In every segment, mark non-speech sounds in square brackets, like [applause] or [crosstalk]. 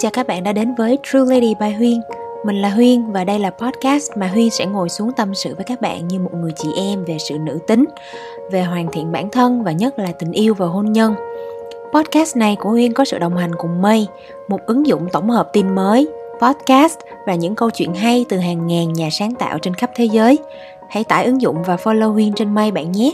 Chào các bạn đã đến với True Lady by Huyên. Mình là Huyên và đây là podcast mà Huyên sẽ ngồi xuống tâm sự với các bạn như một người chị em về sự nữ tính, về hoàn thiện bản thân và nhất là tình yêu và hôn nhân. Podcast này của Huyên có sự đồng hành cùng Mây, một ứng dụng tổng hợp tin mới, podcast và những câu chuyện hay từ hàng ngàn nhà sáng tạo trên khắp thế giới. Hãy tải ứng dụng và follow Huyên trên Mây bạn nhé.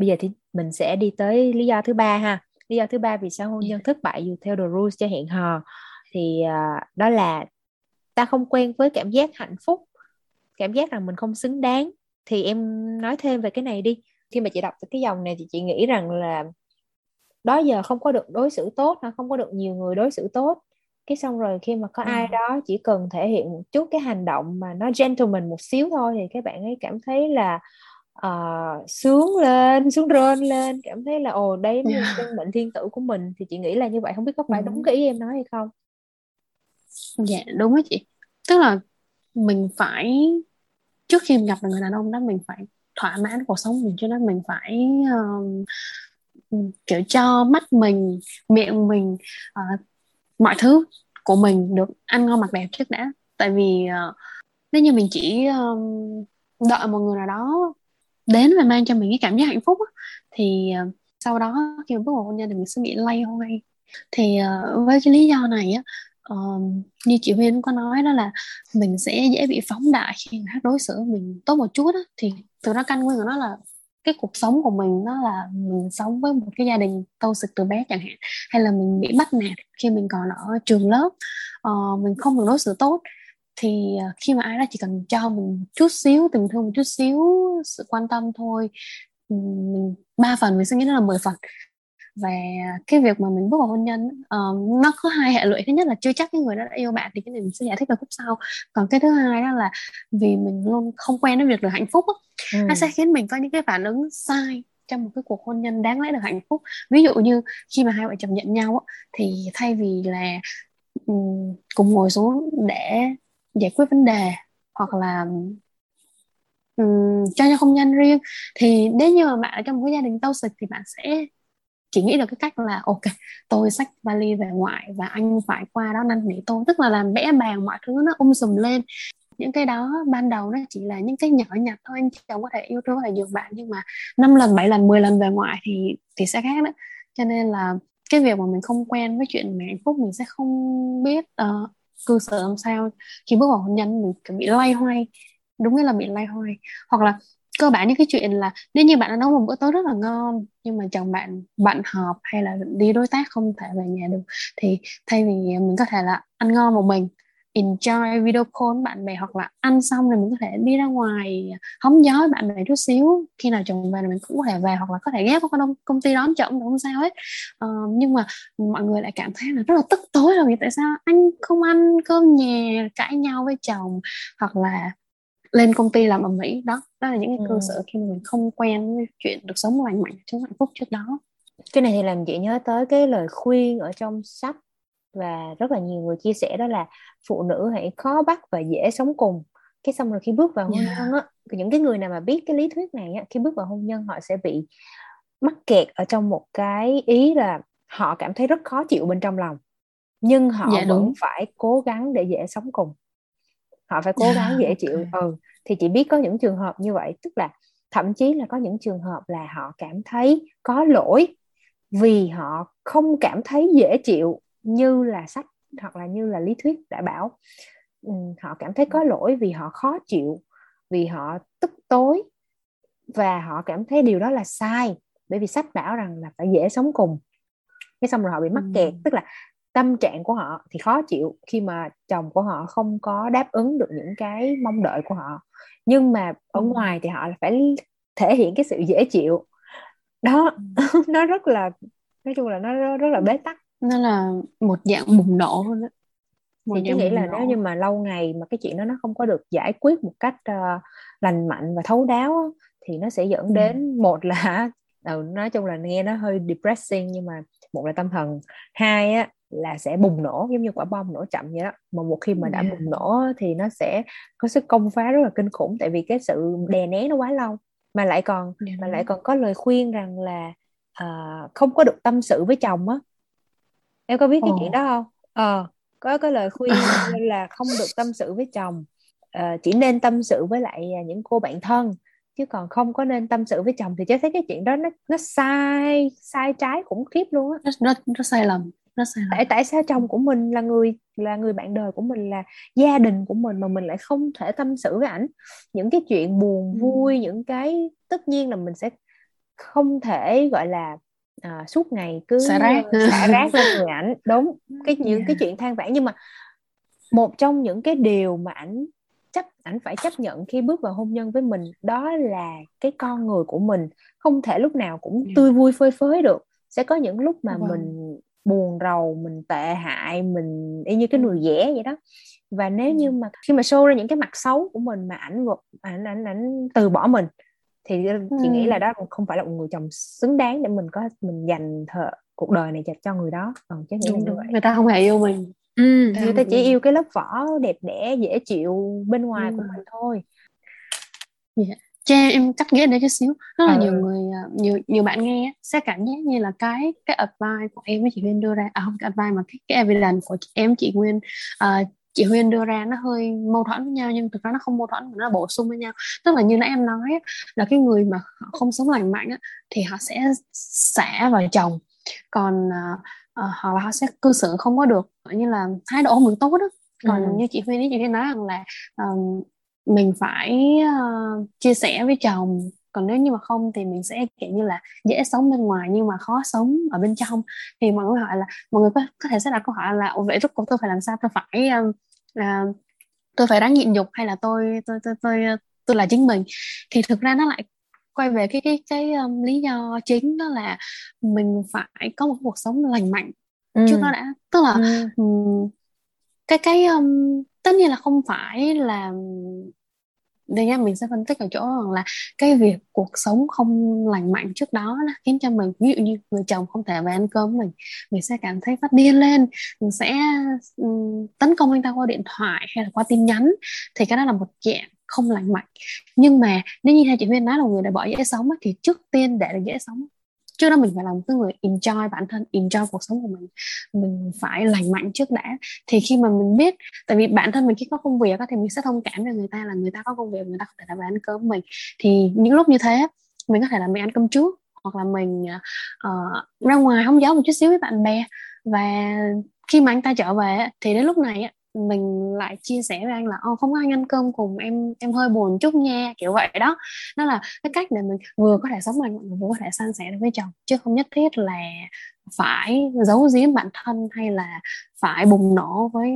Bây giờ thì mình sẽ đi tới lý do thứ ba ha. Lý do thứ ba vì sao hôn nhân thất bại dù theo the rules cho hẹn hò. Thì uh, đó là ta không quen với cảm giác hạnh phúc cảm giác rằng mình không xứng đáng. Thì em nói thêm về cái này đi. Khi mà chị đọc cái dòng này thì chị nghĩ rằng là đó giờ không có được đối xử tốt không có được nhiều người đối xử tốt. Cái xong rồi khi mà có ừ. ai đó chỉ cần thể hiện một chút cái hành động mà nó gentleman một xíu thôi thì các bạn ấy cảm thấy là uh, sướng lên sướng rên lên cảm thấy là ồ đấy là sinh [laughs] mệnh thiên tử của mình. Thì chị nghĩ là như vậy không biết có phải ừ. đúng cái ý em nói hay không? Dạ đúng á chị. Tức là mình phải trước khi gặp được người đàn ông đó mình phải thỏa mãn cuộc sống mình cho nên mình phải uh, kiểu cho mắt mình miệng mình uh, mọi thứ của mình được ăn ngon mặc đẹp trước đã. Tại vì uh, nếu như mình chỉ um, đợi một người nào đó đến và mang cho mình cái cảm giác hạnh phúc á, thì uh, sau đó khi mà bước vào hôn nhân thì mình sẽ bị lay hoay thì uh, với cái lý do này á uh, như chị Huyên có nói đó là mình sẽ dễ bị phóng đại khi khác đối xử mình tốt một chút á, thì từ đó căn nguyên của nó là cái cuộc sống của mình nó là mình sống với một cái gia đình tâu sực từ bé chẳng hạn hay là mình bị bắt nạt khi mình còn ở trường lớp uh, mình không được đối xử tốt thì uh, khi mà ai đó chỉ cần cho mình chút xíu tình thương một chút xíu sự quan tâm thôi mình ba phần mình sẽ nghĩ đó là 10 phần. Và cái việc mà mình bước vào hôn nhân uh, nó có hai hệ lụy. Thứ nhất là chưa chắc cái người đó đã yêu bạn thì cái này mình sẽ giải thích ở khúc sau. Còn cái thứ hai đó là vì mình luôn không quen với việc được hạnh phúc ừ. nó sẽ khiến mình có những cái phản ứng sai trong một cái cuộc hôn nhân đáng lẽ được hạnh phúc. Ví dụ như khi mà hai vợ chồng nhận nhau thì thay vì là cùng ngồi xuống để giải quyết vấn đề hoặc là um, cho nhau không nhân riêng. Thì nếu như mà bạn ở trong một cái gia đình toxic thì bạn sẽ chỉ nghĩ được cái cách là ok tôi xách vali về ngoại và anh phải qua đó năn nỉ tôi. Tức là làm bẽ bàng mọi thứ nó um sùm lên. Những cái đó ban đầu nó chỉ là những cái nhỏ nhặt thôi anh chồng có thể yêu thương có thể nhường bạn nhưng mà năm lần bảy lần 10 lần về ngoại thì thì sẽ khác đó. Cho nên là cái việc mà mình không quen với chuyện hạnh phúc mình sẽ không biết uh, cư xử làm sao. Khi bước vào hôn nhân, mình bị loay hoay, đúng là bị loay hoay. Hoặc là cơ bản những cái chuyện là nếu như bạn đã nấu một bữa tối rất là ngon, nhưng mà chồng bạn bạn họp hay là đi đối tác không thể về nhà được, thì thay vì mình có thể là ăn ngon một mình enjoy video call bạn bè hoặc là ăn xong rồi mình có thể đi ra ngoài hóng gió với bạn bè chút xíu. Khi nào chồng về mình cũng có thể về hoặc là có thể ghé qua công, công ty đón chồng không sao hết. Uh, nhưng mà mọi người lại cảm thấy là rất là tức tối là vì tại sao anh không ăn cơm nhà cãi nhau với chồng hoặc là lên công ty làm ầm ĩ. Đó đó là những cái cơ ừ. sở khi mà mình không quen với chuyện được sống lành mạnh sống hạnh phúc trước đó. Cái này thì làm chị nhớ tới cái lời khuyên ở trong sách và rất là nhiều người chia sẻ đó là phụ nữ hãy khó bắt và dễ sống cùng. Cái xong rồi khi bước vào hôn yeah. nhân á những cái người nào mà biết cái lý thuyết này á khi bước vào hôn nhân họ sẽ bị mắc kẹt ở trong một cái ý là họ cảm thấy rất khó chịu bên trong lòng. Nhưng họ dạ, vẫn phải cố gắng để dễ sống cùng. Họ phải cố yeah, gắng dễ chịu okay. ừ. Thì chị biết có những trường hợp như vậy tức là thậm chí là có những trường hợp là họ cảm thấy có lỗi vì họ không cảm thấy dễ chịu như là sách hoặc là như là lý thuyết đã bảo. Ừ, họ cảm thấy có lỗi vì họ khó chịu vì họ tức tối và họ cảm thấy điều đó là sai bởi vì sách bảo rằng là phải dễ sống cùng. Cái xong rồi họ bị mắc kẹt tức là tâm trạng của họ thì khó chịu khi mà chồng của họ không có đáp ứng được những cái mong đợi của họ. Nhưng mà ở ngoài thì họ phải thể hiện cái sự dễ chịu. Đó [laughs] nó rất là nói chung là nó rất là bế tắc nó là một dạng bùng nổ luôn đó một thì chị nghĩ là nổ. nếu như mà lâu ngày mà cái chuyện đó nó không có được giải quyết một cách uh, lành mạnh và thấu đáo thì nó sẽ dẫn ừ. đến [laughs] một là ừ, nói chung là nghe nó hơi depressing nhưng mà một là tâm thần hai á là sẽ bùng nổ giống như quả bom nổ chậm vậy đó mà một khi mà đã yeah. bùng nổ thì nó sẽ có sức công phá rất là kinh khủng tại vì cái sự đè nén nó quá lâu mà lại còn yeah. mà lại còn có lời khuyên rằng là uh, không có được tâm sự với chồng á em có biết cái Ồ. chuyện đó không? Ờ có cái lời khuyên [laughs] là không được tâm sự với chồng uh, chỉ nên tâm sự với lại những cô bạn thân chứ còn không có nên tâm sự với chồng. Thì cho thấy cái chuyện đó nó nó sai sai trái khủng khiếp luôn á. Rất rất sai lầm rất sai lầm. Tại tại sao chồng của mình là người là người bạn đời của mình là gia đình của mình mà mình lại không thể tâm sự với ảnh? Những cái chuyện buồn Ừ. vui những cái tất nhiên là mình sẽ không thể gọi là à, suốt ngày cứ Xả rác. [laughs] xả rác lên người ảnh đúng cái những Yeah. cái chuyện than vãn nhưng mà một trong những cái điều mà ảnh chấp ảnh phải chấp nhận khi bước vào hôn nhân với mình đó là cái con người của mình không thể lúc nào cũng Yeah. tươi vui phơi phới được sẽ có những lúc mà Vâng. mình buồn rầu mình tệ hại mình y như cái nồi dẻ vậy đó và nếu như mà khi mà show ra những cái mặt xấu của mình mà ảnh ảnh ảnh ảnh từ bỏ mình thì chị nghĩ là Ừ. đó không phải là một người chồng xứng đáng để mình có mình dành thợ cuộc đời này cho, người đó còn chứ nghĩ như vậy người ta không hề yêu mình ừ, người ta chỉ yêu. cái lớp vỏ đẹp đẽ dễ chịu bên ngoài của Ừ. mình thôi cho em, cắt nghĩa đây chút xíu rất là Ờ. nhiều người à, nhiều nhiều bạn nghe sẽ cảm giác như là cái cái advice của em với chị Huyên đưa ra à không cái advice mà cái, cái evidence của chị, em chị Huyên à, chị Huyên đưa ra nó hơi mâu thuẫn với nhau nhưng thực ra nó không mâu thuẫn mà nó bổ sung với nhau. Tức là như nãy em nói là cái người mà họ không sống lành mạnh á, thì họ sẽ xả vào chồng. Còn à, à, hoặc là họ sẽ cư xử không có được như là thái độ không được tốt đó còn Ừ. như chị Huyên ý chị Huyên nói rằng là um, mình phải uh, chia sẻ với chồng còn nếu như mà không thì mình sẽ kiểu như là dễ sống bên ngoài nhưng mà khó sống ở bên trong thì mọi người hỏi là mọi người có, có thể sẽ đặt câu hỏi là "Ủa, vậy rốt cuộc tôi phải làm sao tôi phải um, uh, tôi phải ráng nhịn nhục hay là tôi tôi tôi tôi tôi là chính mình thì thực ra nó lại quay về cái cái cái um, lý do chính đó là mình phải có một cuộc sống lành mạnh ừ. trước đó đã tức là Ừ. Ừm, cái cái um, tất nhiên là không phải là đây nha mình sẽ phân tích ở chỗ rằng là cái việc cuộc sống không lành mạnh trước đó nó khiến cho mình ví dụ như người chồng không thể về ăn cơm mình mình sẽ cảm thấy phát điên lên mình sẽ um, tấn công anh ta qua điện thoại hay là qua tin nhắn thì cái đó là một dạng không lành mạnh. Nhưng mà nếu như theo chị Huyên nói là người đã bỏ dễ sống thì trước tiên để được dễ sống trước đó mình phải là một cái người enjoy bản thân enjoy cuộc sống của mình. Mình phải lành mạnh trước đã. Thì khi mà mình biết tại vì bản thân mình khi có công việc thì mình sẽ thông cảm cho người ta là người ta có công việc người ta không thể là về ăn cơm mình. Thì những lúc như thế mình có thể là mình ăn cơm trước hoặc là mình uh, ra ngoài hóng gió một chút xíu với bạn bè. Và khi mà anh ta trở về thì đến lúc này á, mình lại chia sẻ với anh là Ô, không có anh ăn cơm cùng em em hơi buồn chút nha kiểu vậy đó. Đó là cái cách để mình vừa có thể sống lành mạnh vừa có thể san sẻ được với chồng chứ không nhất thiết là phải giấu giếm bản thân hay là phải bùng nổ với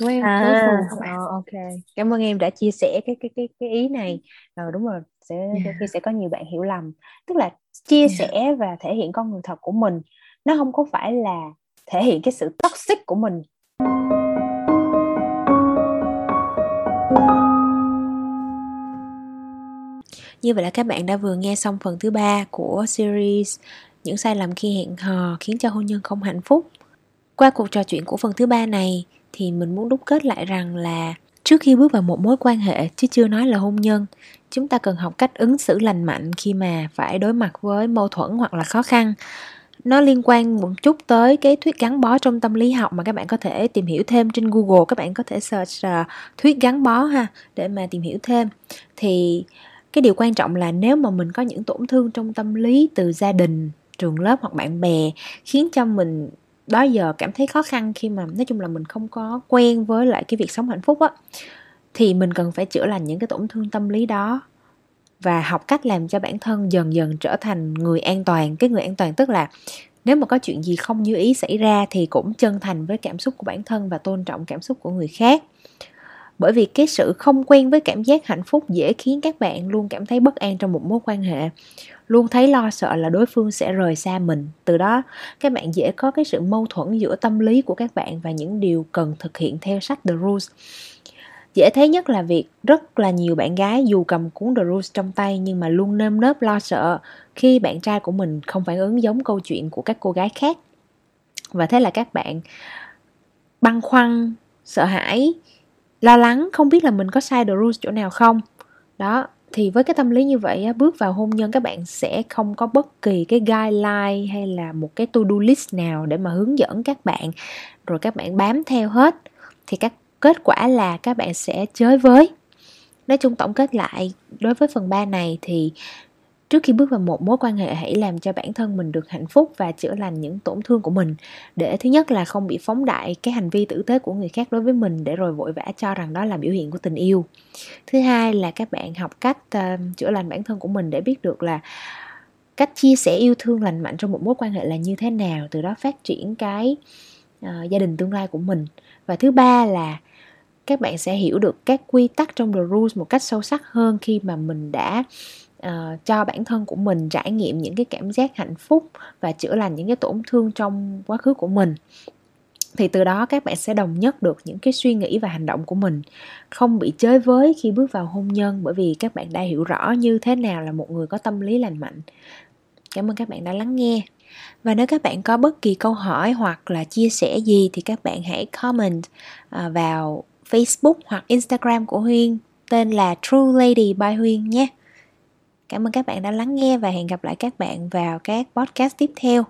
với à đối phương các bạn. ờ, ok. Cảm ơn em đã chia sẻ cái cái cái cái ý này. Ờ, đúng rồi sẽ Yeah. khi sẽ có nhiều bạn hiểu lầm. Tức là chia Yeah. sẻ và thể hiện con người thật của mình nó không có phải là thể hiện cái sự toxic của mình Như vậy là các bạn đã vừa nghe xong phần thứ ba của series Những sai lầm khi hẹn hò khiến cho hôn nhân không hạnh phúc. Qua cuộc trò chuyện của phần thứ ba này thì mình muốn đúc kết lại rằng là trước khi bước vào một mối quan hệ chứ chưa nói là hôn nhân, chúng ta cần học cách ứng xử lành mạnh khi mà phải đối mặt với mâu thuẫn hoặc là khó khăn. Nó liên quan một chút tới cái thuyết gắn bó trong tâm lý học mà các bạn có thể tìm hiểu thêm trên Google, các bạn có thể search uh, thuyết gắn bó ha để mà tìm hiểu thêm. Thì cái điều quan trọng là nếu mà mình có những tổn thương trong tâm lý từ gia đình, trường lớp hoặc bạn bè, khiến cho mình đó giờ cảm thấy khó khăn khi mà nói chung là mình không có quen với lại cái việc sống hạnh phúc á, thì mình cần phải chữa lành những cái tổn thương tâm lý đó và học cách làm cho bản thân dần dần trở thành người an toàn. Cái người an toàn tức là nếu mà có chuyện gì không như ý xảy ra thì cũng chân thành với cảm xúc của bản thân và tôn trọng cảm xúc của người khác bởi vì cái sự không quen với cảm giác hạnh phúc dễ khiến các bạn luôn cảm thấy bất an trong một mối quan hệ. Luôn thấy lo sợ là đối phương sẽ rời xa mình. Từ đó, các bạn dễ có cái sự mâu thuẫn giữa tâm lý của các bạn và những điều cần thực hiện theo sách The Rules. Dễ thấy nhất là việc rất là nhiều bạn gái dù cầm cuốn The Rules trong tay nhưng mà luôn nơm nớp lo sợ khi bạn trai của mình không phản ứng giống câu chuyện của các cô gái khác. Và thế là các bạn băn khoăn, sợ hãi lo lắng, không biết là mình có sai The Rules chỗ nào không. Đó, thì với cái tâm lý như vậy bước vào hôn nhân các bạn sẽ không có bất kỳ cái guideline hay là một cái to do list nào để mà hướng dẫn các bạn, rồi các bạn bám theo hết. Thì các, kết quả là các bạn sẽ chới với. Nói chung tổng kết lại, đối với phần 3 này thì trước khi bước vào một mối quan hệ hãy làm cho bản thân mình được hạnh phúc và chữa lành những tổn thương của mình. Để thứ nhất là không bị phóng đại cái hành vi tử tế của người khác đối với mình để rồi vội vã cho rằng đó là biểu hiện của tình yêu. Thứ hai là các bạn học cách uh, chữa lành bản thân của mình để biết được là cách chia sẻ yêu thương lành mạnh trong một mối quan hệ là như thế nào từ đó phát triển cái uh, gia đình tương lai của mình. Và thứ ba là các bạn sẽ hiểu được các quy tắc trong the rules một cách sâu sắc hơn khi mà mình đã uh, cho bản thân của mình trải nghiệm những cái cảm giác hạnh phúc và chữa lành những cái tổn thương trong quá khứ của mình. Thì từ đó các bạn sẽ đồng nhất được những cái suy nghĩ và hành động của mình. Không bị chơi với khi bước vào hôn nhân bởi vì các bạn đã hiểu rõ như thế nào là một người có tâm lý lành mạnh. Cảm ơn các bạn đã lắng nghe. Và nếu các bạn có bất kỳ câu hỏi hoặc là chia sẻ gì thì các bạn hãy comment ờ, vào Facebook hoặc Instagram của Huyên tên là True Lady by Huyên nhé. Cảm ơn các bạn đã lắng nghe và hẹn gặp lại các bạn vào các podcast tiếp theo.